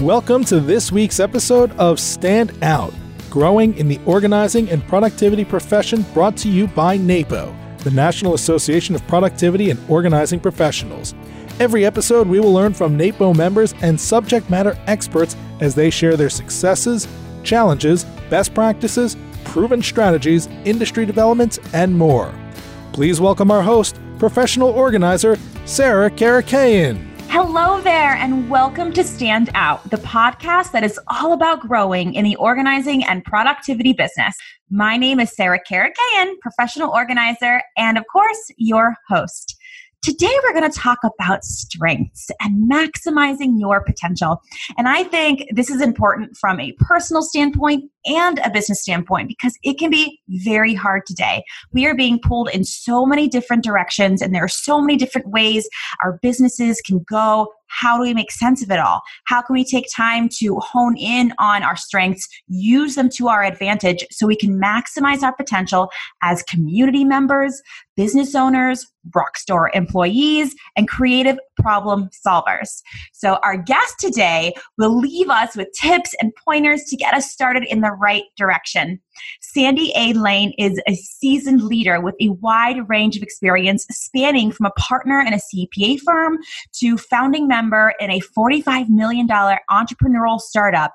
Welcome to this week's episode of Stand Out Growing in the Organizing and Productivity Profession, brought to you by NAPO, the National Association of Productivity and Organizing Professionals. Every episode, we will learn from NAPO members and subject matter experts as they share their successes, challenges, best practices, proven strategies, industry developments, and more. Please welcome our host, professional organizer, Sarah Karakaian. Hello there, and welcome to Stand Out, the podcast that is all about growing in the organizing and productivity business. My name is Sarah Karakaian, professional organizer, and of course, your host. Today, we're going to talk about strengths and maximizing your potential. And I think this is important from a personal standpoint and a business standpoint because it can be very hard today. We are being pulled in so many different directions, and there are so many different ways our businesses can go. How do we make sense of it all? How can we take time to hone in on our strengths, use them to our advantage so we can maximize our potential as community members, business owners, Rockstore employees, and creative problem solvers. So, our guest today will leave us with tips and pointers to get us started in the right direction. Sandy A. Lane is a seasoned leader with a wide range of experience spanning from a partner in a CPA firm to founding member in a $45 million entrepreneurial startup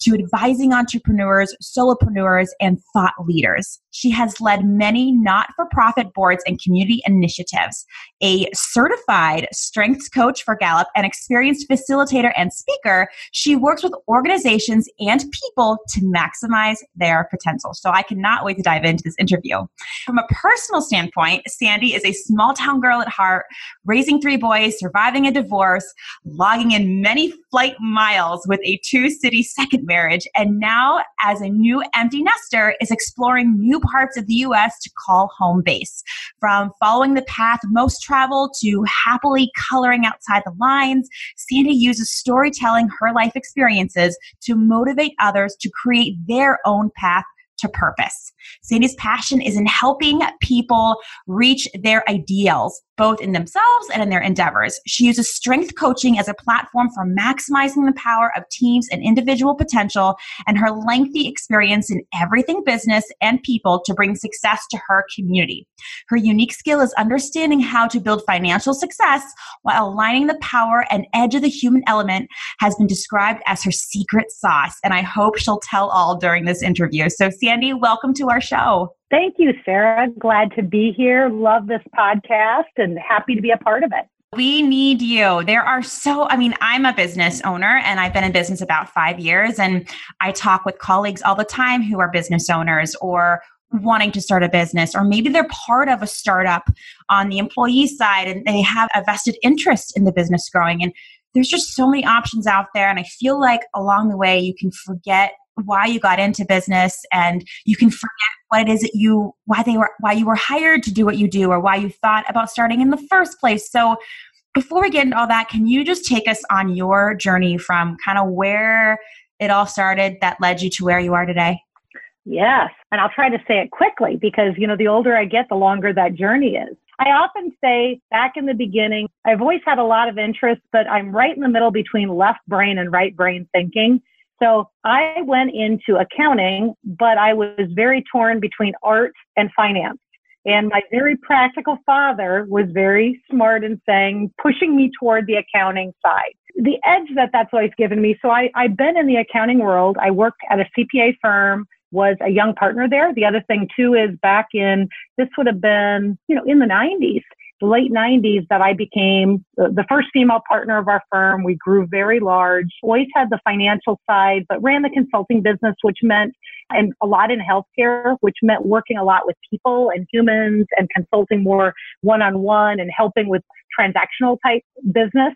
to advising entrepreneurs, solopreneurs, and thought leaders. She has led many not for profit boards and community initiatives, a certified strengths coach for Gallup, an experienced facilitator and speaker. She works with organizations and people to maximize their potential. So I cannot wait to dive into this interview. From a personal standpoint, Sandy is a small town girl at heart, raising three boys, surviving a divorce, logging in many flight miles with a two city second marriage, and now as a new empty nester is exploring new parts of the US to call home base. From following the path most traveled to happily coloring outside the lines, Sandy uses storytelling her life experiences to motivate others to create their own path to purpose. Sandy's passion is in helping people reach their ideals, both in themselves and in their endeavors. She uses strength coaching as a platform for maximizing the power of teams and individual potential, and her lengthy experience in everything business and people to bring success to her community. Her unique skill is understanding how to build financial success while aligning the power and edge of the human element has been described as her secret sauce, and I hope she'll tell all during this interview. So, Sandy, welcome to our show. Thank you, Sarah. Glad to be here. Love this podcast and happy to be a part of it. We need you. There are so, I mean, I'm a business owner and I've been in business about five years. And I talk with colleagues all the time who are business owners or wanting to start a business, or maybe they're part of a startup on the employee side and they have a vested interest in the business growing. And there's just so many options out there. And I feel like along the way, you can forget why you got into business and you can forget what it is that you why they were why you were hired to do what you do or why you thought about starting in the first place. So before we get into all that can you just take us on your journey from kind of where it all started that led you to where you are today? Yes and i'll try to say it quickly because you know the older i get the longer that journey is. I often say back in the beginning, I've always had a lot of interest, but I'm right in the middle between left brain and right brain thinking. So I went into accounting, but I was very torn between art and finance. And my very practical father was very smart in saying, pushing me toward the accounting side. The edge that that's always given me. So I, I've been in the accounting world. I worked at a CPA firm, was a young partner there. The other thing too is back in, this would have been, you know, in the 90s late 90s that I became the first female partner of our firm. We grew very large, always had the financial side, but ran the consulting business, which meant, and a lot in healthcare, which meant working a lot with people and humans and consulting more one on one and helping with transactional type business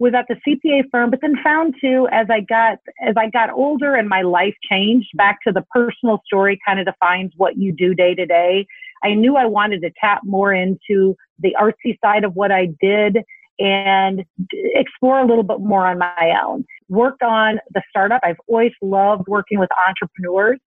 was at the CPA firm, but then found too as I got as I got older and my life changed back to the personal story kind of defines what you do day to day. I knew I wanted to tap more into the artsy side of what I did and explore a little bit more on my own. Worked on the startup. I've always loved working with entrepreneurs.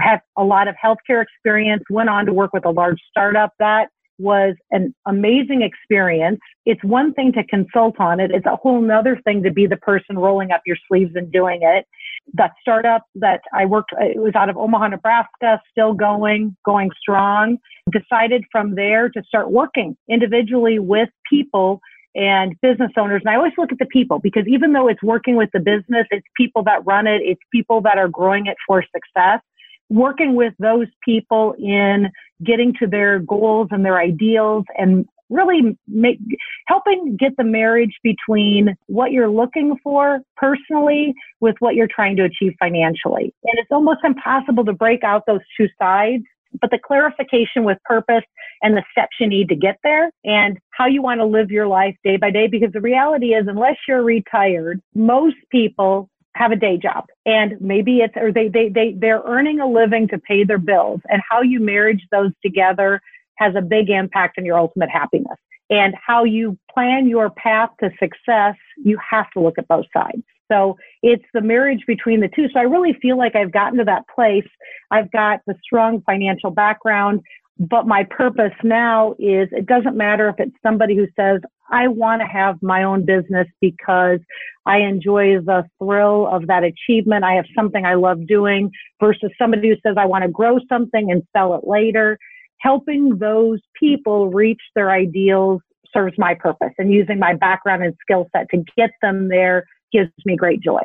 Have a lot of healthcare experience. Went on to work with a large startup that was an amazing experience. It's one thing to consult on it. It's a whole nother thing to be the person rolling up your sleeves and doing it. That startup that I worked, it was out of Omaha, Nebraska, still going, going strong. Decided from there to start working individually with people and business owners. And I always look at the people because even though it's working with the business, it's people that run it, it's people that are growing it for success. Working with those people in getting to their goals and their ideals and really make helping get the marriage between what you're looking for personally with what you're trying to achieve financially. And it's almost impossible to break out those two sides but the clarification with purpose and the steps you need to get there and how you want to live your life day by day. Because the reality is, unless you're retired, most people have a day job and maybe it's or they they they they're earning a living to pay their bills and how you marriage those together has a big impact on your ultimate happiness and how you plan your path to success you have to look at both sides so it's the marriage between the two. So I really feel like I've gotten to that place. I've got the strong financial background, but my purpose now is it doesn't matter if it's somebody who says, I want to have my own business because I enjoy the thrill of that achievement. I have something I love doing versus somebody who says, I want to grow something and sell it later. Helping those people reach their ideals serves my purpose and using my background and skill set to get them there gives me great joy.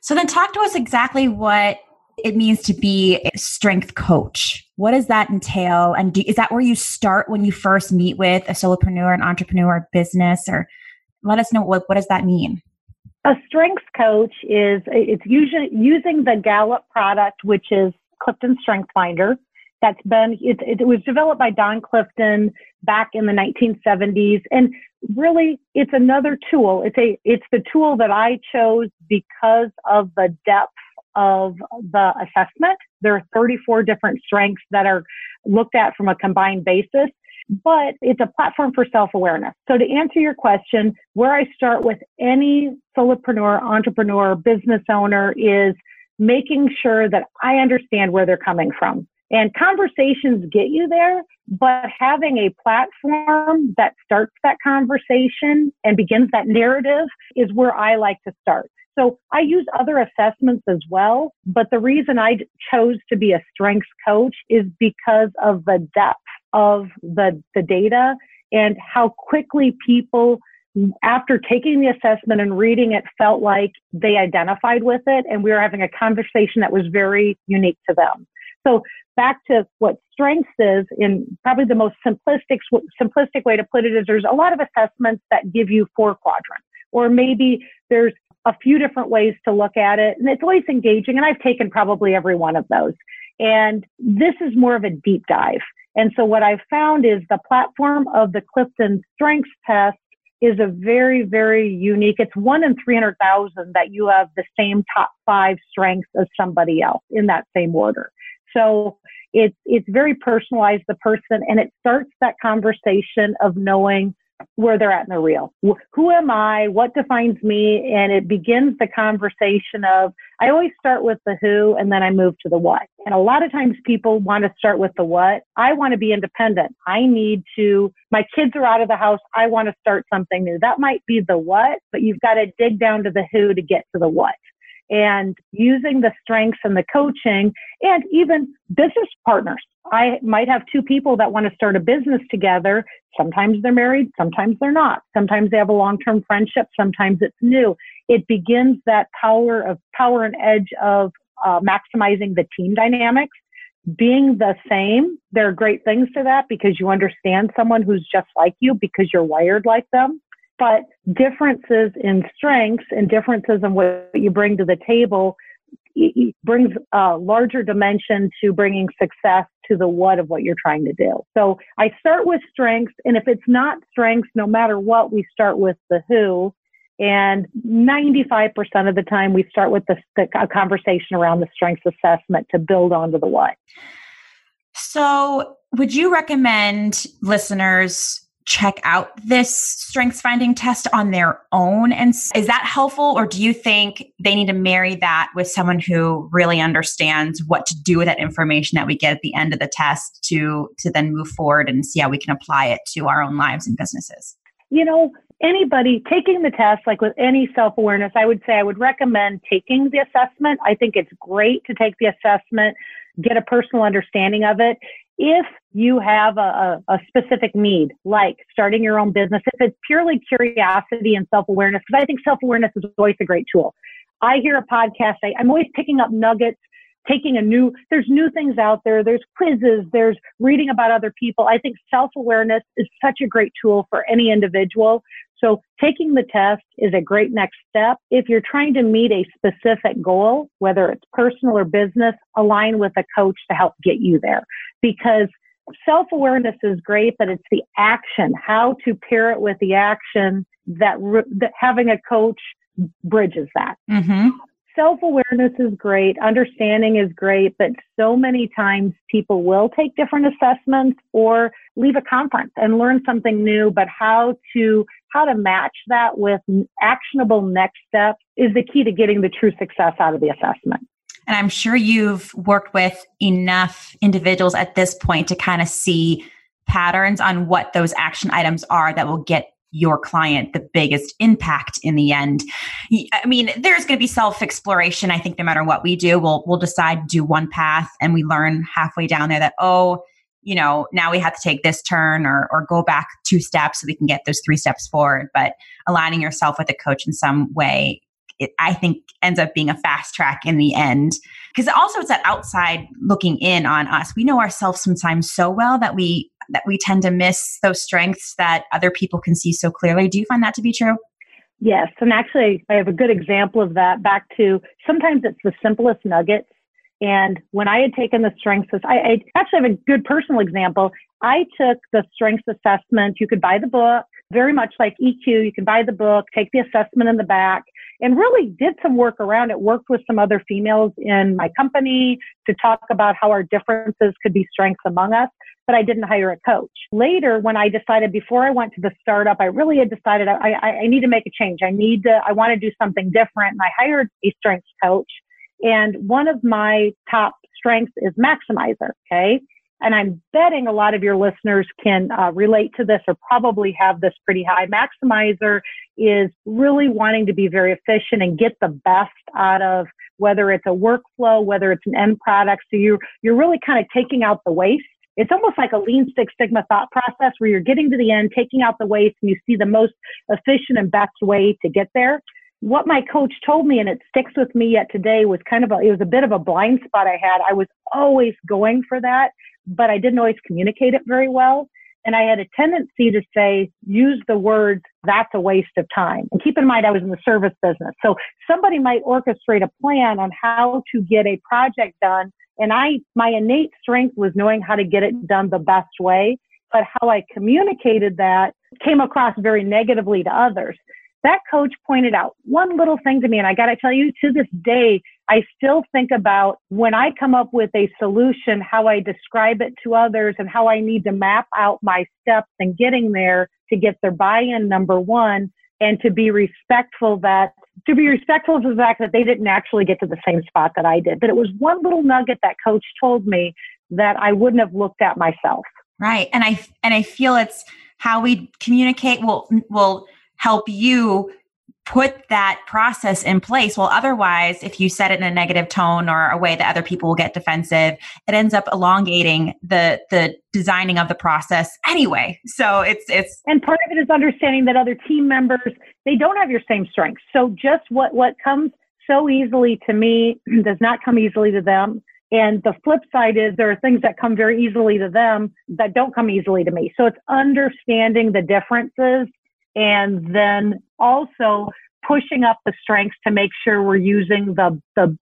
So then talk to us exactly what it means to be a strength coach. What does that entail? And do, is that where you start when you first meet with a solopreneur, an entrepreneur, business, or let us know what, what does that mean? A strengths coach is it's usually using the Gallup product, which is Clifton Strength Finder. That's been it, it was developed by Don Clifton back in the 1970s, and really it's another tool. It's a it's the tool that i chose because of the depth of the assessment. There are 34 different strengths that are looked at from a combined basis but it's a platform for self-awareness. So to answer your question where i start with any solopreneur entrepreneur business owner is making sure that i understand where they're coming from and conversations get you there, but having a platform that starts that conversation and begins that narrative is where I like to start. So I use other assessments as well, but the reason I chose to be a strengths coach is because of the depth of the, the data and how quickly people after taking the assessment and reading it felt like they identified with it and we were having a conversation that was very unique to them. So back to what strengths is in probably the most simplistic simplistic way to put it is there's a lot of assessments that give you four quadrants or maybe there's a few different ways to look at it and it's always engaging and I've taken probably every one of those and this is more of a deep dive and so what I've found is the platform of the Clifton Strengths Test is a very, very unique. It's one in 300,000 that you have the same top five strengths as somebody else in that same order. So it's it's very personalized the person and it starts that conversation of knowing where they're at in the real. Who am I? What defines me? And it begins the conversation of, I always start with the who and then I move to the what. And a lot of times people want to start with the what. I want to be independent. I need to, my kids are out of the house. I want to start something new. That might be the what, but you've got to dig down to the who to get to the what and using the strengths and the coaching and even business partners. I might have two people that want to start a business together. Sometimes they're married, sometimes they're not. Sometimes they have a long-term friendship, sometimes it's new. It begins that power of power and edge of uh, maximizing the team dynamics. Being the same, there are great things to that because you understand someone who's just like you because you're wired like them but differences in strengths and differences in what you bring to the table brings a larger dimension to bringing success to the what of what you're trying to do. So I start with strengths, and if it's not strengths, no matter what, we start with the who. And 95% of the time, we start with the, the a conversation around the strengths assessment to build onto the what. So, would you recommend listeners check out this strengths finding test on their own? And is that helpful or do you think they need to marry that with someone who really understands what to do with that information that we get at the end of the test to to then move forward and see how we can apply it to our own lives and businesses? You know anybody taking the test like with any self-awareness i would say i would recommend taking the assessment. I think it's great to take the assessment get a personal understanding of it if you have a, a, specific need, like starting your own business, if it's purely curiosity and self awareness, because I think self awareness is always a great tool. I hear a podcast, I, I'm always picking up nuggets, taking a new, there's new things out there, there's quizzes, there's reading about other people. I think self awareness is such a great tool for any individual. So taking the test is a great next step. If you're trying to meet a specific goal, whether it's personal or business, align with a coach to help get you there because self awareness is great, but it's the action, how to pair it with the action that, that having a coach bridges that. Mm-hmm. Self awareness is great, understanding is great, but so many times people will take different assessments or leave a conference and learn something new, but how to how to match that with actionable next steps is the key to getting the true success out of the assessment. And I'm sure you've worked with enough individuals at this point to kind of see patterns on what those action items are that will get your client the biggest impact in the end. I mean, there's going to be self exploration. I think no matter what we do, we'll we'll decide do one path, and we learn halfway down there that oh, you know, now we have to take this turn or or go back two steps so we can get those three steps forward. But aligning yourself with a coach in some way it, I think ends up being a fast track in the end. Because also it's that outside looking in on us. We know ourselves sometimes so well that we that we tend to miss those strengths that other people can see so clearly. Do you find that to be true? Yes, and actually I have a good example of that back to sometimes it's the simplest nuggets. And when I had taken the strengths, I, I actually have a good personal example. I took the strengths assessment. You could buy the book, very much like EQ. You can buy the book, take the assessment in the back, and really did some work around it, worked with some other females in my company to talk about how our differences could be strengths among us. But I didn't hire a coach. Later, when I decided before I went to the startup, I really had decided I, I, I need to make a change. I need to, I want to do something different. And I hired a strengths coach. And one of my top strengths is maximizer. Okay and I'm betting a lot of your listeners can uh, relate to this or probably have this pretty high. Maximizer is really wanting to be very efficient and get the best out of whether it's a workflow, whether it's an end product. So you're, you're really kind of taking out the waste. It's almost like a lean six sigma thought process where you're getting to the end, taking out the waste, and you see the most efficient and best way to get there what my coach told me, and it sticks with me yet today, was kind of a, it was a bit of a blind spot I had. I was always going for that but I didn't always communicate it very well. And I had a tendency to say, use the words, that's a waste of time. And keep in mind, I was in the service business. So somebody might orchestrate a plan on how to get a project done. And I, my innate strength was knowing how to get it done the best way. But how I communicated that came across very negatively to others that coach pointed out one little thing to me. And I got to tell you, to this day, I still think about when I come up with a solution, how I describe it to others and how I need to map out my steps and getting there to get their buy in, number one, and to be respectful that to be respectful of the fact that they didn't actually get to the same spot that I did. But it was one little nugget that coach told me that I wouldn't have looked at myself. Right. And I and I feel it's how we communicate will will help you put that process in place. Well, otherwise, if you set it in a negative tone or a way that other people will get defensive, it ends up elongating the the designing of the process anyway. So it's it's and part of it is understanding that other team members they don't have your same strengths. So just what what comes so easily to me does not come easily to them. And the flip side is there are things that come very easily to them that don't come easily to me. So it's understanding the differences and then also pushing up the strengths to make sure we're using the the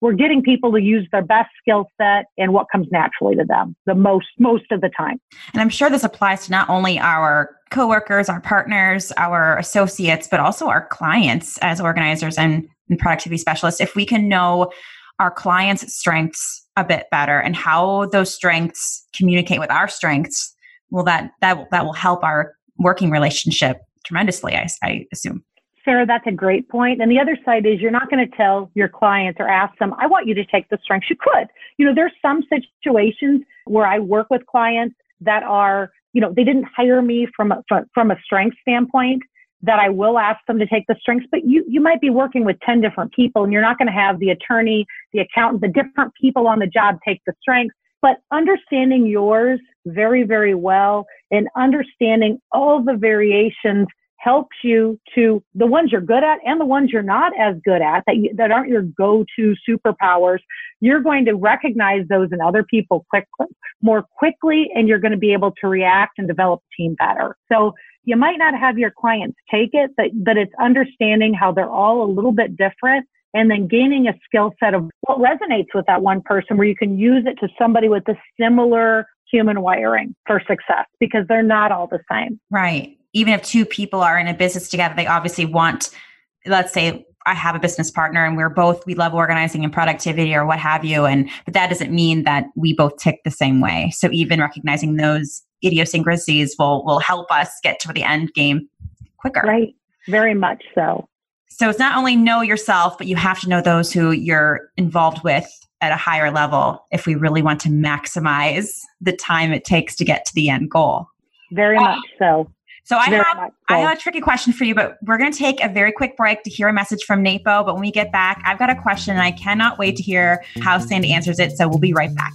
we're getting people to use their best skill set and what comes naturally to them the most most of the time. And i'm sure this applies to not only our coworkers our partners our associates but also our clients as organizers and, and productivity specialists. If we can know our clients strengths a bit better and how those strengths communicate with our strengths well that that that will help our working relationship tremendously, I, I assume. Sarah, that's a great point. And the other side is you're not going to tell your clients or ask them, I want you to take the strengths. You could. You know, there's some situations where I work with clients that are, you know, they didn't hire me from a, from a strength standpoint that I will ask them to take the strengths, but you, you might be working with 10 different people and you're not going to have the attorney, the accountant, the different people on the job take the strengths. But understanding yours very, very well and understanding all the variations helps you to the ones you're good at and the ones you're not as good at that you, that aren't your go-to superpowers you're going to recognize those in other people quickly more quickly and you're going to be able to react and develop team better. So you might not have your clients take it but but it's understanding how they're all a little bit different and then gaining a skill set of what resonates with that one person where you can use it to somebody with a similar human wiring for success because they're not all the same right even if two people are in a business together, they obviously want, let's say, I have a business partner and we're both, we love organizing and productivity or what have you. And, but that doesn't mean that we both tick the same way. So even recognizing those idiosyncrasies will, will help us get to the end game quicker. Right. Very much so. So it's not only know yourself, but you have to know those who you're involved with at a higher level if we really want to maximize the time it takes to get to the end goal. Very much so. So I have I have a tricky question for you, but we're going to take a very quick break to hear a message from NAPO. But when we get back, I've got a question, and I cannot wait to hear how Sandy answers it. So we'll be right back.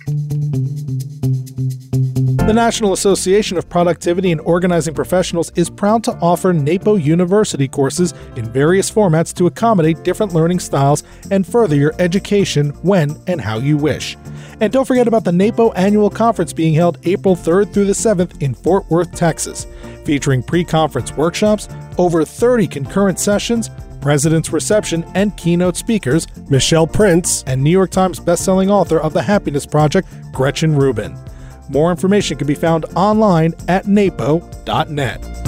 The National Association of Productivity and Organizing Professionals is proud to offer NAPO University courses in various formats to accommodate different learning styles and further your education when and how you wish. And don't forget about the NAPO annual conference being held April 3rd through the 7th in Fort Worth, Texas featuring pre conference workshops, over 30 concurrent sessions, president's reception, and keynote speakers Michelle Prince and New York Times bestselling author of The Happiness Project, Gretchen Rubin. More information can be found online at napo.net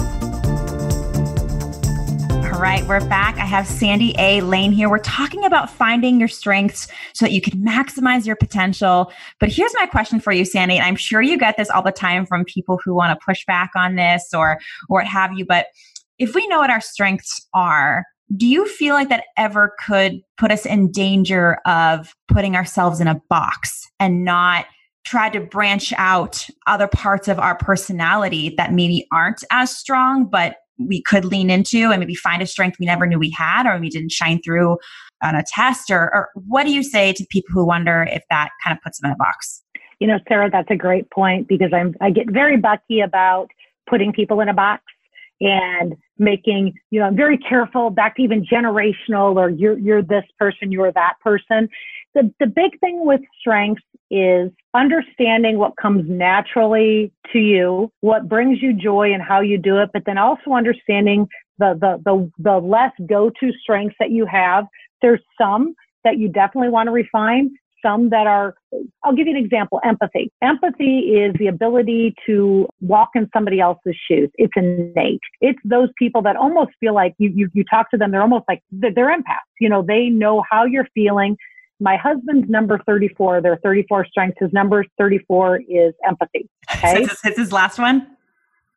right, we're back. I have Sandy A. Lane here. We're talking about finding your strengths so that you can maximize your potential. But here's my question for you, Sandy. And I'm sure you get this all the time from people who want to push back on this or or what have you. But if we know what our strengths are, do you feel like that ever could put us in danger of putting ourselves in a box and not try to branch out other parts of our personality that maybe aren't as strong, but we could lean into and maybe find a strength we never knew we had or we didn't shine through on a test or, or what do you say to people who wonder if that kind of puts them in a box? You know sarah that's a great point because i'm i get very bucky about putting people in a box and making you know i'm very careful back to even generational or you're you're this person you're that person. The the big thing with strengths is understanding what comes naturally to you, what brings you joy and how you do it, but then also understanding the, the, the, the less go-to strengths that you have. There's some that you definitely want to refine, some that are, I'll give you an example, empathy. Empathy is the ability to walk in somebody else's shoes. It's innate. It's those people that almost feel like you, you, you talk to them, they're almost like, they're, they're empaths. You know, they know how you're feeling my husband's number 34, there are 34 strengths. His number 34 is empathy. Okay. so it's his last one?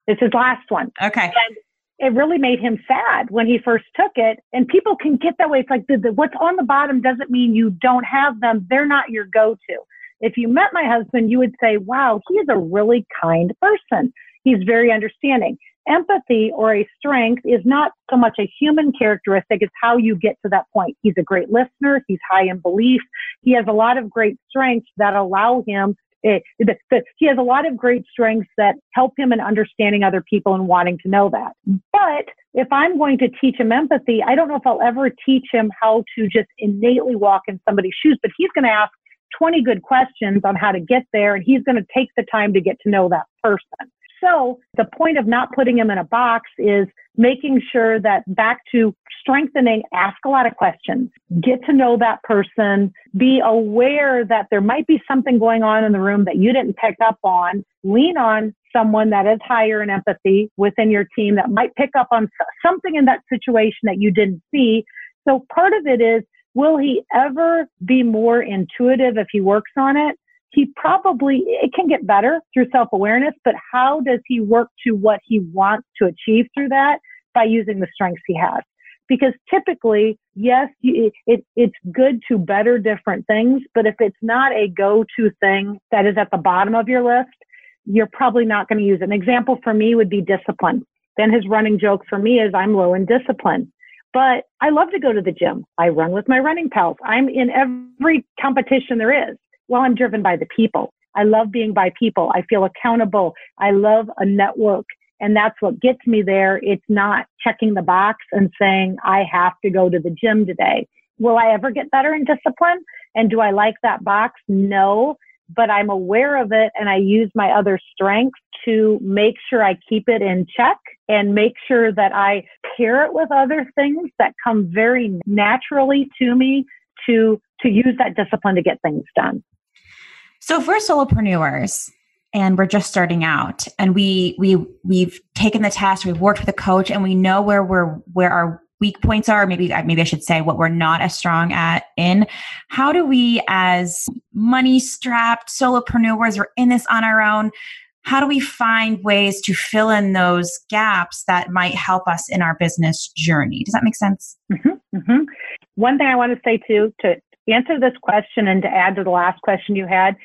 It's his last one. Okay. And it really made him sad when he first took it. And people can get that way. It's like the, the, what's on the bottom doesn't mean you don't have them. They're not your go-to. If you met my husband, you would say, wow, he is a really kind person. He's very understanding empathy or a strength is not so much a human characteristic, it's how you get to that point. He's a great listener, he's high in belief, he has a lot of great strengths that allow him. Eh, he has a lot of great strengths that help him in understanding other people and wanting to know that. But if I'm going to teach him empathy, I don't know if I'll ever teach him how to just innately walk in somebody's shoes, but he's going to ask 20 good questions on how to get there and he's going to take the time to get to know that person. So the point of not putting him in a box is making sure that back to strengthening, ask a lot of questions, get to know that person, be aware that there might be something going on in the room that you didn't pick up on, lean on someone that is higher in empathy within your team that might pick up on something in that situation that you didn't see. So part of it is, will he ever be more intuitive if he works on it? He probably, it can get better through self awareness, but how does he work to what he wants to achieve through that? By using the strengths he has. Because typically, yes, it, it, it's good to better different things, but if it's not a go to thing that is at the bottom of your list, you're probably not going to use it. An example for me would be discipline. Then his running joke for me is I'm low in discipline. But I love to go to the gym. I run with my running pals. I'm in every competition there is. Well, I'm driven by the people. I love being by people. I feel accountable. I love a network. And that's what gets me there. It's not checking the box and saying, I have to go to the gym today. Will I ever get better in discipline? And do I like that box? No but I'm aware of it and I use my other strengths to make sure I keep it in check and make sure that I pair it with other things that come very naturally to me to to use that discipline to get things done. So if we're solopreneurs and we're just starting out and we we we've taken the test, we've worked with a coach and we know where we're where our weak points are maybe maybe i should say what we're not as strong at in how do we as money strapped solopreneurs or in this on our own how do we find ways to fill in those gaps that might help us in our business journey does that make sense mm-hmm, mm-hmm. one thing i want to say too to answer this question and to add to the last question you had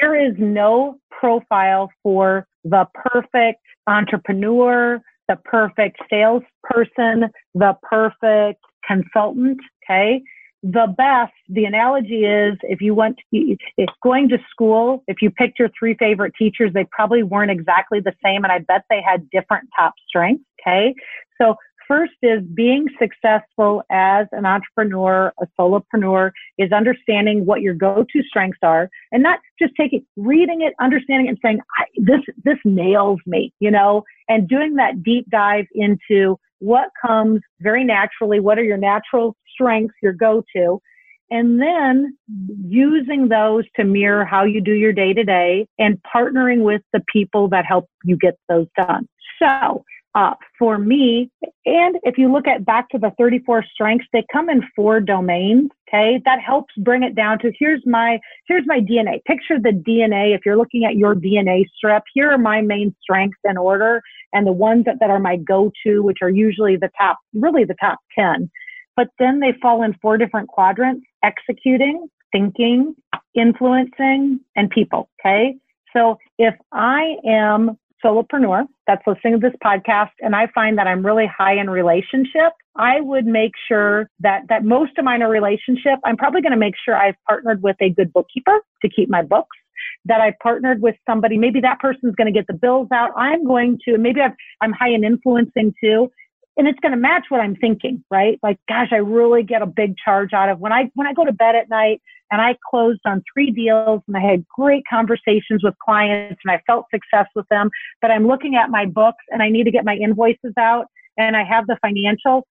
there is no profile for the perfect entrepreneur the perfect salesperson, the perfect consultant. Okay. The best, the analogy is if you went, if going to school, if you picked your three favorite teachers, they probably weren't exactly the same. And I bet they had different top strengths. Okay. So First is being successful as an entrepreneur, a solopreneur, is understanding what your go-to strengths are, and not just taking, reading it, understanding it, and saying, "This this nails me," you know, and doing that deep dive into what comes very naturally. What are your natural strengths, your go-to, and then using those to mirror how you do your day to day and partnering with the people that help you get those done. So uh, for me. And if you look at back to the 34 strengths, they come in four domains. Okay. That helps bring it down to here's my, here's my DNA. Picture the DNA. If you're looking at your DNA strip, here are my main strengths in order and the ones that, that are my go-to, which are usually the top, really the top 10. But then they fall in four different quadrants, executing, thinking, influencing, and people. Okay. So if I am solopreneur that's listening to this podcast and I find that I'm really high in relationship, I would make sure that that most of mine are relationship. I'm probably going to make sure I've partnered with a good bookkeeper to keep my books. That I partnered with somebody, maybe that person's going to get the bills out. I'm going to, maybe i I'm high in influencing too and it's going to match what I'm thinking, right? Like, gosh, I really get a big charge out of when I when I go to bed at night and I closed on three deals and I had great conversations with clients and I felt success with them. But I'm looking at my books and I need to get my invoices out and I have the financial.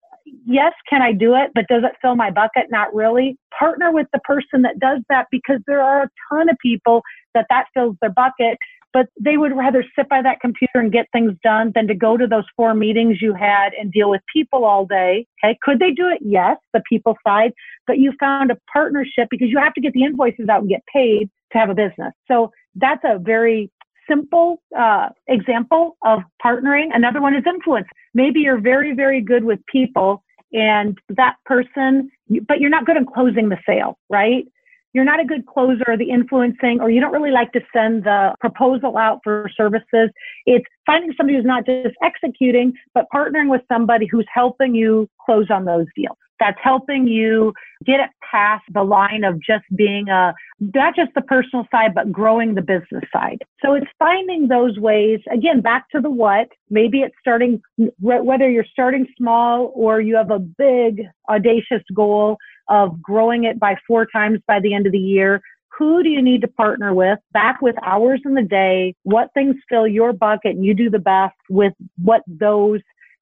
Yes, can I do it? But does it fill my bucket? Not really. Partner with the person that does that because there are a ton of people that that fills their bucket but they would rather sit by that computer and get things done than to go to those four meetings you had and deal with people all day. Okay. Could they do it? Yes, the people side, but you found a partnership because you have to get the invoices out and get paid to have a business. So that's a very simple uh, example of partnering. Another one is influence. Maybe you're very, very good with people and that person, but you're not good at closing the sale, right? You're not a good closer or the influencing, or you don't really like to send the proposal out for services. It's finding somebody who's not just executing, but partnering with somebody who's helping you close on those deals. That's helping you get it past the line of just being a, not just the personal side, but growing the business side. So it's finding those ways, again, back to the what. Maybe it's starting, whether you're starting small or you have a big, audacious goal of growing it by four times by the end of the year. Who do you need to partner with? Back with hours in the day, what things fill your bucket and you do the best with what those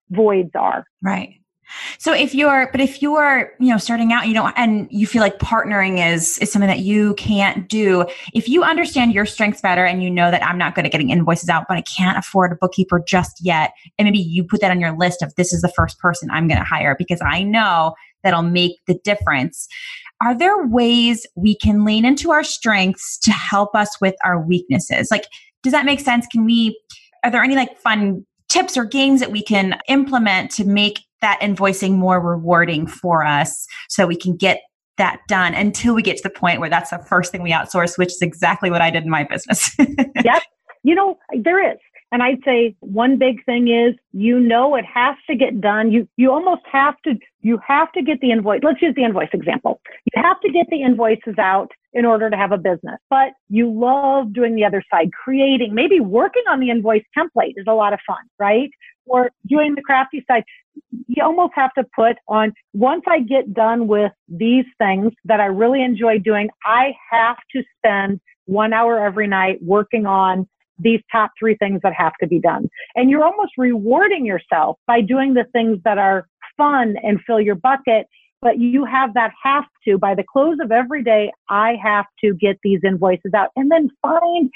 voids are. Right. So if you're, but if you're, you know, starting out, you don't, and you feel like partnering is is something that you can't do. If you understand your strengths better, and you know that I'm not good at getting invoices out, but I can't afford a bookkeeper just yet, and maybe you put that on your list of this is the first person I'm going to hire because I know that'll make the difference. Are there ways we can lean into our strengths to help us with our weaknesses? Like, does that make sense? Can we, are there any like fun tips or games that we can implement to make that invoicing more rewarding for us so we can get that done until we get to the point where that's the first thing we outsource, which is exactly what I did in my business. yep. You know, there is. And I'd say one big thing is you know it has to get done. You you almost have to you have to get the invoice. Let's use the invoice example. You have to get the invoices out in order to have a business. But you love doing the other side, creating, maybe working on the invoice template is a lot of fun, right? Or doing the crafty side. You almost have to put on once I get done with these things that I really enjoy doing, I have to spend one hour every night working on these top three things that have to be done. And you're almost rewarding yourself by doing the things that are fun and fill your bucket. But you have that have to by the close of every day, I have to get these invoices out and then find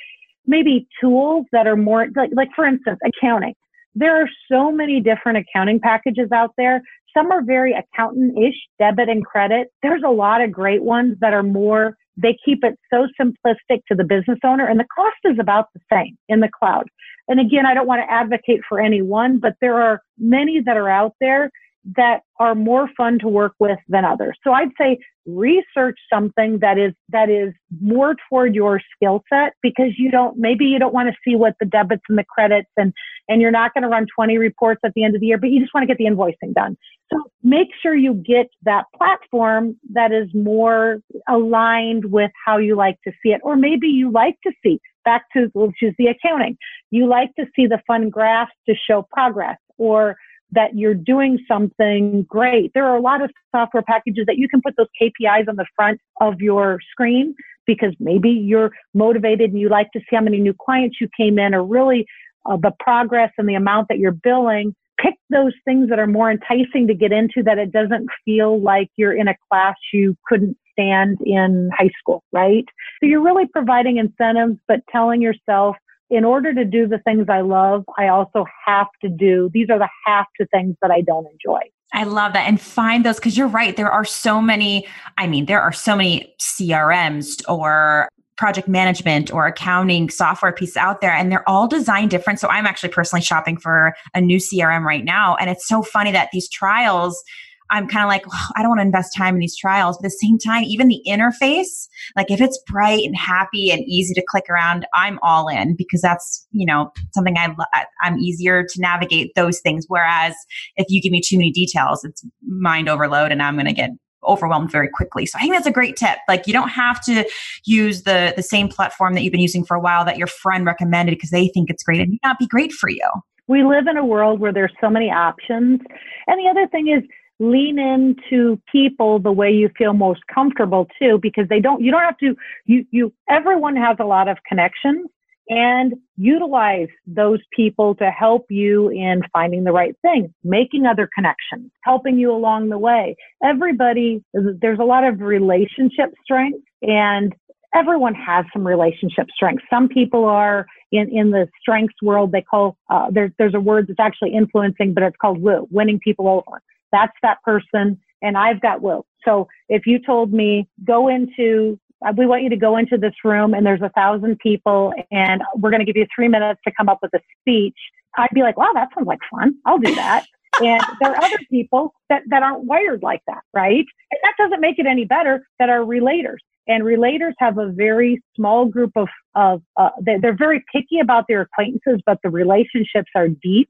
maybe tools that are more like, like for instance, accounting. There are so many different accounting packages out there. Some are very accountant-ish, debit and credit. There's a lot of great ones that are more they keep it so simplistic to the business owner and the cost is about the same in the cloud. And again, I don't want to advocate for any one, but there are many that are out there that are more fun to work with than others. So I'd say research something that is that is more toward your skill set because you don't maybe you don't want to see what the debits and the credits and and you're not going to run 20 reports at the end of the year, but you just want to get the invoicing done. So make sure you get that platform that is more aligned with how you like to see it. Or maybe you like to see back to which is the accounting. You like to see the fun graphs to show progress or that you're doing something great. There are a lot of software packages that you can put those KPIs on the front of your screen because maybe you're motivated and you like to see how many new clients you came in or really uh, the progress and the amount that you're billing. Pick those things that are more enticing to get into that it doesn't feel like you're in a class you couldn't stand in high school, right? So you're really providing incentives, but telling yourself, in order to do the things I love, I also have to do, these are the have to things that I don't enjoy. I love that. And find those because you're right. There are so many, I mean, there are so many CRMs or project management or accounting software pieces out there and they're all designed different. So I'm actually personally shopping for a new CRM right now. And it's so funny that these trials I'm kind of like, oh, I don't want to invest time in these trials. But at the same time, even the interface, like if it's bright and happy and easy to click around, I'm all in because that's, you know, something I, I'm easier to navigate those things. Whereas if you give me too many details, it's mind overload and I'm going to get overwhelmed very quickly. So I think that's a great tip. Like you don't have to use the the same platform that you've been using for a while that your friend recommended because they think it's great It may not be great for you. We live in a world where there's so many options. And the other thing is lean into people the way you feel most comfortable too because they don't you don't have to you you everyone has a lot of connections and utilize those people to help you in finding the right thing, making other connections, helping you along the way. Everybody, there's a lot of relationship strength and everyone has some relationship strength. Some people are in, in the strengths world, they call, uh, there, there's a word that's actually influencing, but it's called woo, winning people over. That's that person. And I've got woo. So if you told me go into, uh, we want you to go into this room and there's a thousand people and we're going to give you three minutes to come up with a speech. I'd be like, wow, that sounds like fun. I'll do that. and there are other people that, that aren't wired like that, right? And that doesn't make it any better that are relators. And relators have a very small group of, of uh, they're, they're very picky about their acquaintances, but the relationships are deep.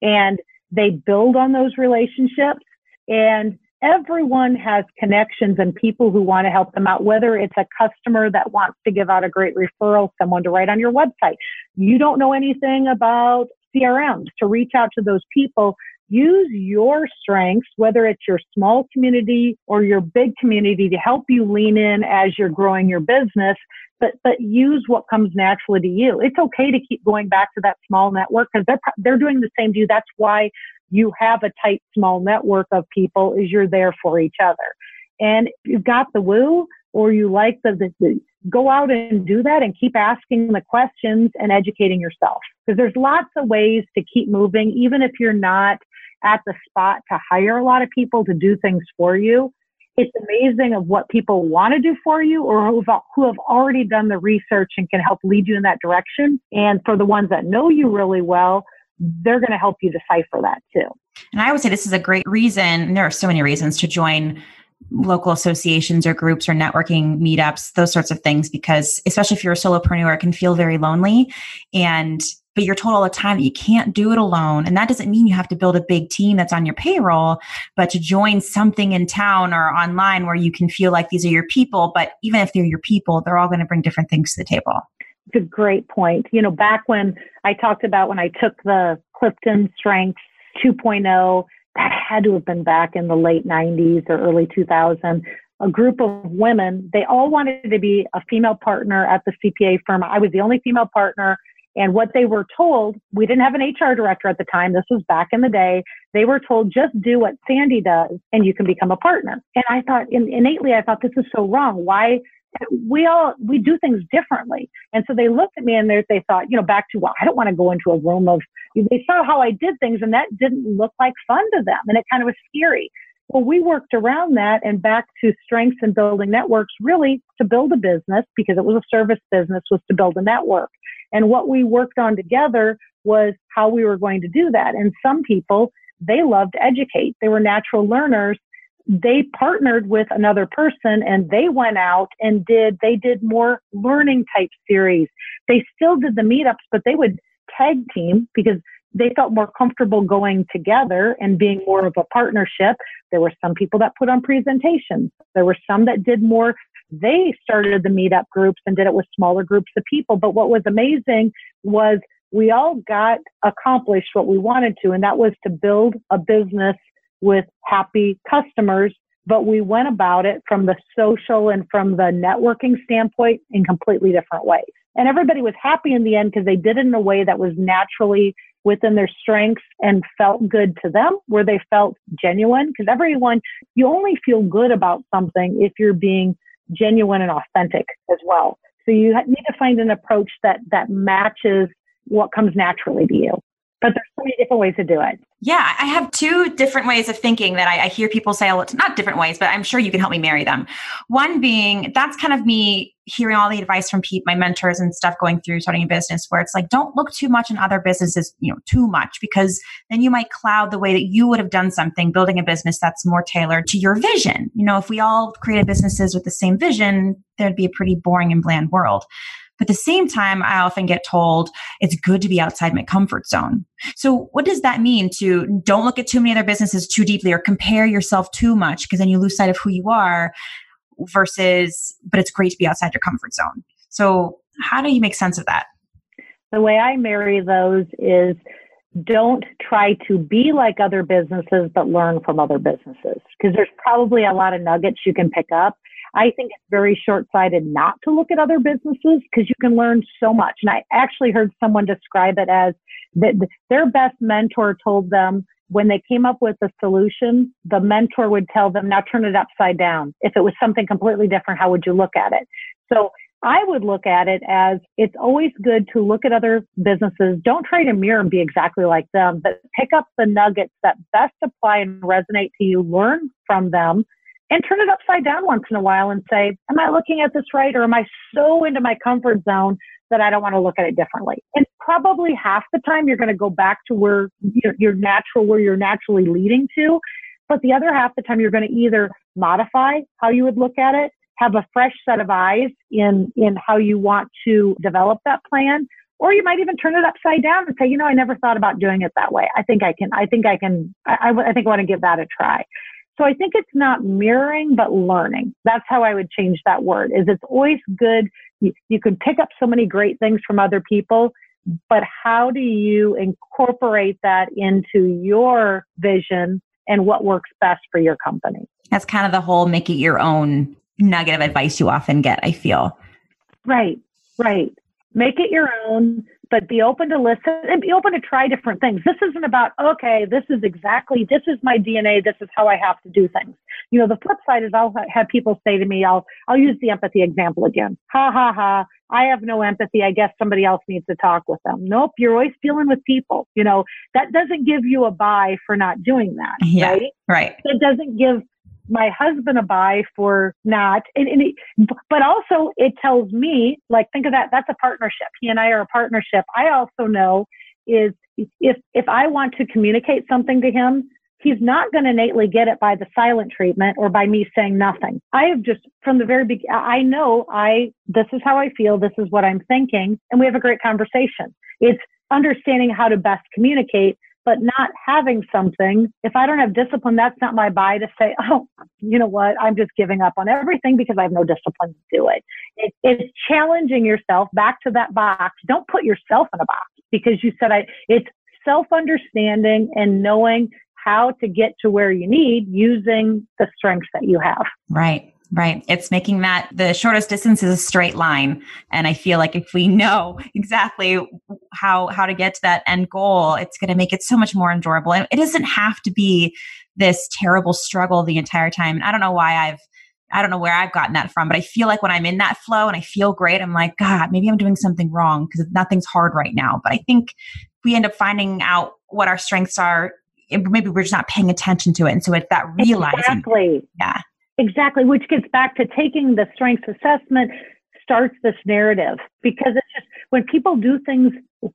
And they build on those relationships and everyone has connections and people who want to help them out, whether it's a customer that wants to give out a great referral, someone to write on your website. You don't know anything about CRMs to reach out to those people. Use your strengths, whether it's your small community or your big community to help you lean in as you're growing your business but but use what comes naturally to you. It's okay to keep going back to that small network because they're they're doing the same to you. That's why you have a tight small network of people is you're there for each other. And you've got the woo or you like the, the, the go out and do that and keep asking the questions and educating yourself because there's lots of ways to keep moving even if you're not at the spot to hire a lot of people to do things for you. It's amazing of what people want to do for you or who have, who have already done the research and can help lead you in that direction. And for the ones that know you really well, they're going to help you decipher that too. And I would say this is a great reason, there are so many reasons to join local associations or groups or networking meetups, those sorts of things, because especially if you're a solopreneur, it can feel very lonely. And but you're told all the time that you can't do it alone. And that doesn't mean you have to build a big team that's on your payroll, but to join something in town or online where you can feel like these are your people. But even if they're your people, they're all going to bring different things to the table. It's a great point. You know, back when I talked about when I took the Clifton Strengths 2.0, that had to have been back in the late 90s or early 2000s. A group of women, they all wanted to be a female partner at the CPA firm. I was the only female partner. And what they were told, we didn't have an HR director at the time. This was back in the day. They were told, just do what Sandy does and you can become a partner. And I thought, innately, I thought this is so wrong. Why we all we do things differently and so they looked at me and they, they thought you know back to well i don't want to go into a room of they saw how i did things and that didn't look like fun to them and it kind of was scary. Well we worked around that and back to strengths and building networks really to build a business because it was a service business was to build a network. And what we worked on together was how we were going to do that. And some people they loved to educate. They were natural learners. They partnered with another person and they went out and did they did more learning type series. They still did the meetups but they would tag team because they felt more comfortable going together and being more of a partnership. There were some people that put on presentations. There were some that did more. They started the meetup groups and did it with smaller groups of people. But what was amazing was we all got accomplished what we wanted to and that was to build a business with happy customers, but we went about it from the social and from the networking standpoint in completely different ways. And everybody was happy in the end because they did it in a way that was naturally within their strengths and felt good to them, where they felt genuine. Because everyone, you only feel good about something if you're being genuine and authentic as well. So you need to find an approach that that matches what comes naturally to you but there's so many different ways to do it. Yeah, I have two different ways of thinking that I, I hear people say, well, it's not different ways, but I'm sure you can help me marry them. One being that's kind of me hearing all the advice from Pete, my mentors and stuff going through starting a business where it's like, don't look too much in other businesses, you know, too much, because then you might cloud the way that you would have done something, building a business that's more tailored to your vision. You know, if we all created businesses with the same vision, there'd be a pretty boring and bland world. But at the same time, I often get told it's good to be outside my comfort zone. So what does that mean to don't look at too many other businesses too deeply or compare yourself too much because then you lose sight of who you are versus, but it's great to be outside your comfort zone. So how do you make sense of that? The way I marry those is don't try to be like other businesses, but learn from other businesses because there's probably a lot of nuggets you can pick up I think it's very short sighted not to look at other businesses because you can learn so much. And I actually heard someone describe it as that their best mentor told them when they came up with a solution, the mentor would tell them, now turn it upside down. If it was something completely different, how would you look at it? So I would look at it as it's always good to look at other businesses. Don't try to mirror and be exactly like them, but pick up the nuggets that best apply and resonate to you, learn from them, and turn it upside down once in a while and say, Am I looking at this right? Or am I so into my comfort zone that I don't want to look at it differently? And probably half the time you're going to go back to where you're, you're natural, where you're naturally leading to. But the other half the time you're going to either modify how you would look at it, have a fresh set of eyes in, in how you want to develop that plan, or you might even turn it upside down and say, you know, I never thought about doing it that way. I think I can, I think I can, I, I think I want to give that a try. So I think it's not mirroring, but learning. That's how I would change that word is it's always good. You, you can pick up so many great things from other people, but how do you incorporate that into your vision and what works best for your company? That's kind of the whole make it your own nugget of advice you often get, I feel. Right, right. Make it your own. But be open to listen and be open to try different things. This isn't about, okay, this is exactly, this is my DNA. This is how I have to do things. You know, the flip side is I'll have people say to me, I'll, I'll use the empathy example again. Ha ha ha. I have no empathy. I guess somebody else needs to talk with them. Nope. You're always dealing with people. You know, that doesn't give you a bye for not doing that. Yeah, right. Right. It doesn't give my husband a bye for not and, and it, but also it tells me like think of that that's a partnership. He and i are a partnership. I also know is if if i want to communicate something to him he's not going to innately get it by the silent treatment or by me saying nothing. I have just from the very beginning i know i this is how i feel this is what i'm thinking and we have a great conversation. It's understanding how to best communicate but not having something, if I don't have discipline, that's not my bye to say, oh, you know what, I'm just giving up on everything because I have no discipline to do it. it it's challenging yourself back to that box. Don't put yourself in a box because you said I, it's self understanding and knowing how to get to where you need using the strengths that you have. Right. Right. It's making that the shortest distance is a straight line. And I feel like if we know exactly how how to get to that end goal, it's going to make it so much more enjoyable. And it doesn't have to be this terrible struggle the entire time. And I don't know why I've I don't know where I've gotten that from, but I feel like when I'm in that flow and I feel great, I'm like, God, maybe I'm doing something wrong because nothing's hard right now. But I think we end up finding out what our strengths are. Maybe we're just not paying attention to it. And so it's that realizing. Exactly. Yeah. Exactly, which gets back to taking the strengths assessment starts this narrative because it's just when people do things,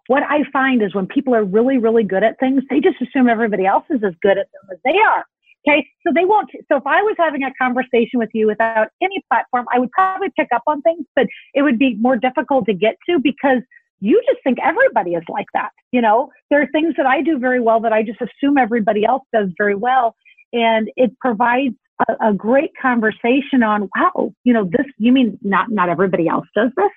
what I find is when people are really, really good at things, they just assume everybody else is as good at them as they are. Okay, so they won't. So if I was having a conversation with you without any platform, I would probably pick up on things, but it would be more difficult to get to because you just think everybody is like that. You know, there are things that I do very well that I just assume everybody else does very well. And it provides a, a great conversation on, wow, you know, this, you mean not, not everybody else does this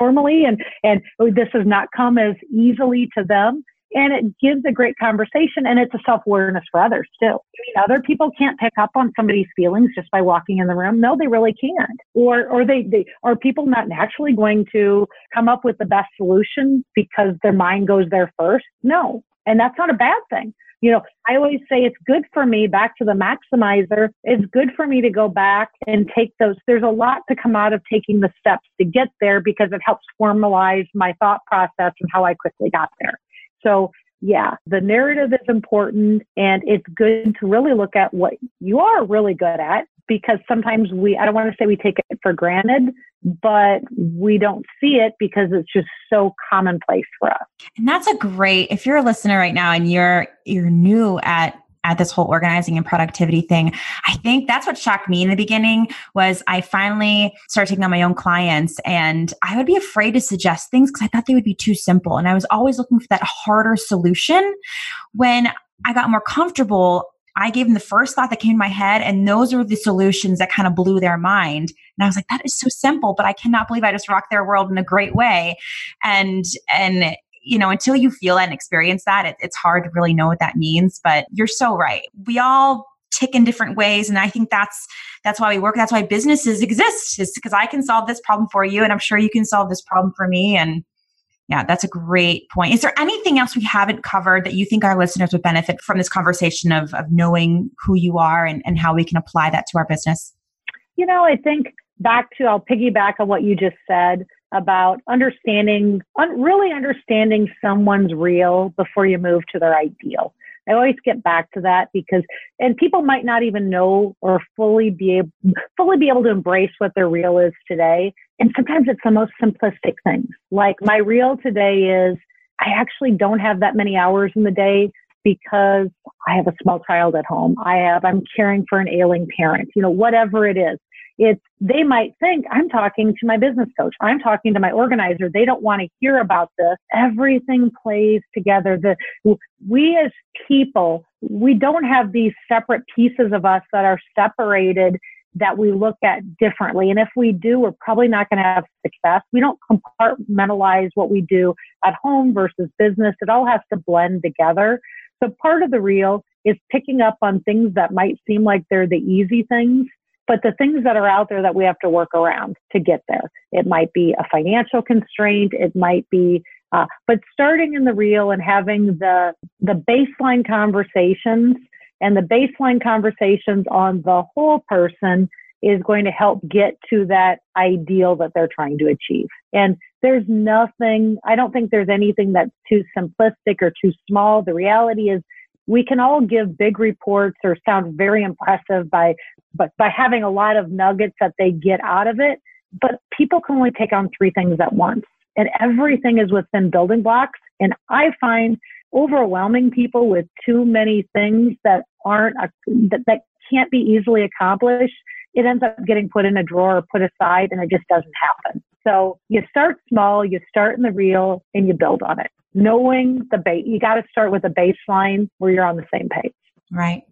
normally and, and oh, this has not come as easily to them. And it gives a great conversation and it's a self awareness for others too. I mean, other people can't pick up on somebody's feelings just by walking in the room. No, they really can't. Or, or they, they, are people not naturally going to come up with the best solution because their mind goes there first? No. And that's not a bad thing you know, I always say it's good for me back to the maximizer. It's good for me to go back and take those. There's a lot to come out of taking the steps to get there because it helps formalize my thought process and how I quickly got there. So yeah, the narrative is important and it's good to really look at what you are really good at because sometimes we, I don't want to say we take it for granted, but we don't see it because it's just so commonplace for us. And that's a great, if you're a listener right now and you're, you're new at at this whole organizing and productivity thing. I think that's what shocked me in the beginning was I finally started taking on my own clients and I would be afraid to suggest things because I thought they would be too simple. And I was always looking for that harder solution. When I got more comfortable, I gave them the first thought that came to my head, and those are the solutions that kind of blew their mind. And I was like, that is so simple, but I cannot believe I just rocked their world in a great way. And and you know, until you feel and experience that, it, it's hard to really know what that means. But you're so right. We all tick in different ways and i think that's that's why we work that's why businesses exist is because i can solve this problem for you and i'm sure you can solve this problem for me and yeah, that's a great point. Is there anything else we haven't covered that you think our listeners would benefit from this conversation of, of knowing who you are and, and how we can apply that to our business? You know, I think back to, I'll piggyback on what you just said about understanding, un, really understanding someone's real before you move to their ideal. I always get back to that because, and people might not even know or fully be able, fully be able to embrace what their real is today. And sometimes it's the most simplistic things. Like my real today is I actually don't have that many hours in the day because I have a small child at home. I have, I'm caring for an ailing parent, you know, whatever it is. It's, they might think I'm talking to my business coach. I'm talking to my organizer. They don't want to hear about this. Everything plays together. The, we as people, we don't have these separate pieces of us that are separated that we look at differently. And if we do, we're probably not going to have success. We don't compartmentalize what we do at home versus business. It all has to blend together. So part of the real is picking up on things that might seem like they're the easy things but the things that are out there that we have to work around to get there. It might be a financial constraint. It might be Uh, but starting in the real and having the the baseline conversations and the baseline conversations on the whole person is going to help get to that ideal that they're trying to achieve. And there's nothing, I don't think there's anything that's too simplistic or too small. The reality is we can all give big reports or sound very impressive by but by having a lot of nuggets that they get out of it but people can only take on three things at once and everything is within building blocks and i find overwhelming people with too many things that aren't uh, that, that can't be easily accomplished it ends up getting put in a drawer or put aside and it just doesn't happen. So you start small you start in the real and you build on it knowing the base, you got to start with a baseline where you're on the same page. Right.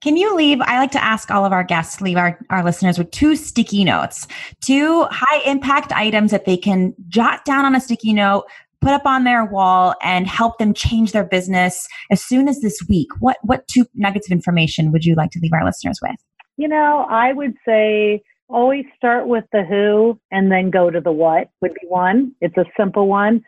Can you leave? I like to ask all of our guests, leave our, our listeners with two sticky notes, two high impact items that they can jot down on a sticky note, put up on their wall, and help them change their business as soon as this week. What, what two nuggets of information would you like to leave our listeners with? You know, I would say always start with the who and then go to the what would be one. It's a simple one.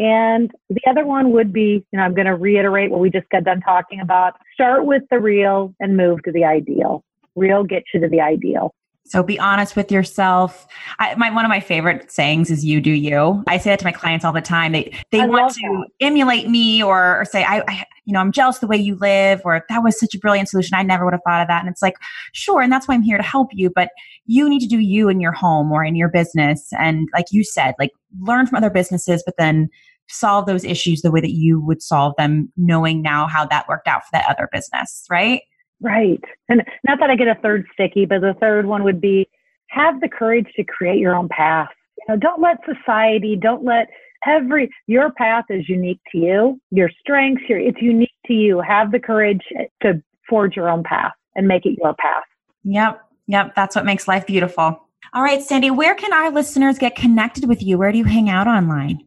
And the other one would be, you know, I'm going to reiterate what we just got done talking about. Start with the real and move to the ideal. Real gets you to the ideal. So be honest with yourself. I, my, one of my favorite sayings is "You do you." I say that to my clients all the time. They they I want to that. emulate me or, or say, I, I, you know, I'm jealous the way you live, or that was such a brilliant solution. I never would have thought of that. And it's like, sure, and that's why I'm here to help you. But you need to do you in your home or in your business, and like you said, like learn from other businesses, but then solve those issues the way that you would solve them, knowing now how that worked out for that other business, right? Right. And not that I get a third sticky, but the third one would be have the courage to create your own path. You know, don't let society, don't let every your path is unique to you. Your strengths, your it's unique to you. Have the courage to forge your own path and make it your path. Yep. Yep. That's what makes life beautiful. All right, Sandy, where can our listeners get connected with you? Where do you hang out online?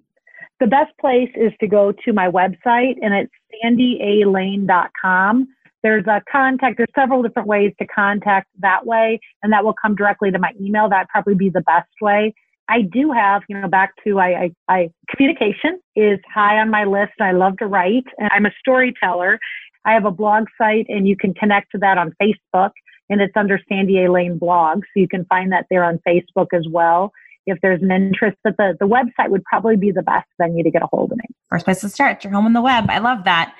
The best place is to go to my website and it's sandyalane.com. There's a contact, there's several different ways to contact that way, and that will come directly to my email. That'd probably be the best way. I do have, you know, back to I, I, I communication is high on my list. I love to write and I'm a storyteller. I have a blog site and you can connect to that on Facebook and it's under Sandy A. Lane blog. So you can find that there on Facebook as well if there's an interest, but the, the website would probably be the best venue to get a hold of me. First place to start, your home on the web. I love that.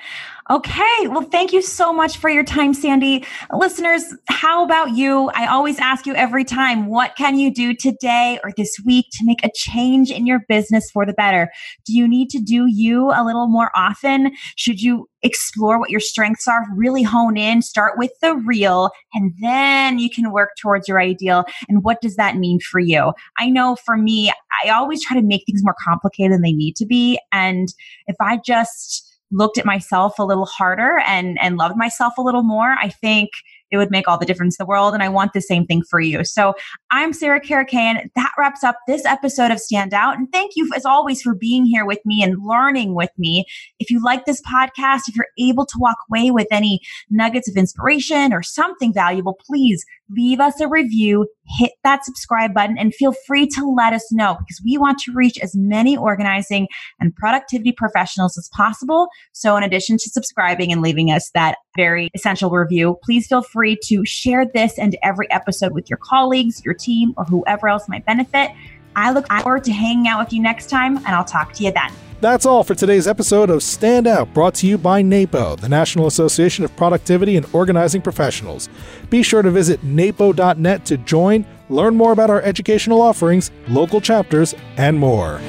Okay. Well, thank you so much for your time, Sandy. Listeners, how about you? I always ask you every time, what can you do today or this week to make a change in your business for the better? Do you need to do you a little more often? Should you explore what your strengths are, really hone in, start with the real, and then you can work towards your ideal. And what does that mean for you? I for me, I always try to make things more complicated than they need to be. And if I just looked at myself a little harder and and loved myself a little more, I think it would make all the difference in the world. And I want the same thing for you. So I'm Sarah Karakaian. That wraps up this episode of Stand Out. And thank you, as always, for being here with me and learning with me. If you like this podcast, if you're able to walk away with any nuggets of inspiration or something valuable, please leave us a review, hit that subscribe button, and feel free to let us know because we want to reach as many organizing and productivity professionals as possible. So, in addition to subscribing and leaving us that very essential review, please feel free to share this and every episode with your colleagues, your team, or whoever else might benefit. I look forward to hanging out with you next time, and I'll talk to you then. That's all for today's episode of Stand Out, brought to you by NAPO, the National Association of Productivity and Organizing Professionals. Be sure to visit napo.net to join, learn more about our educational offerings, local chapters, and more.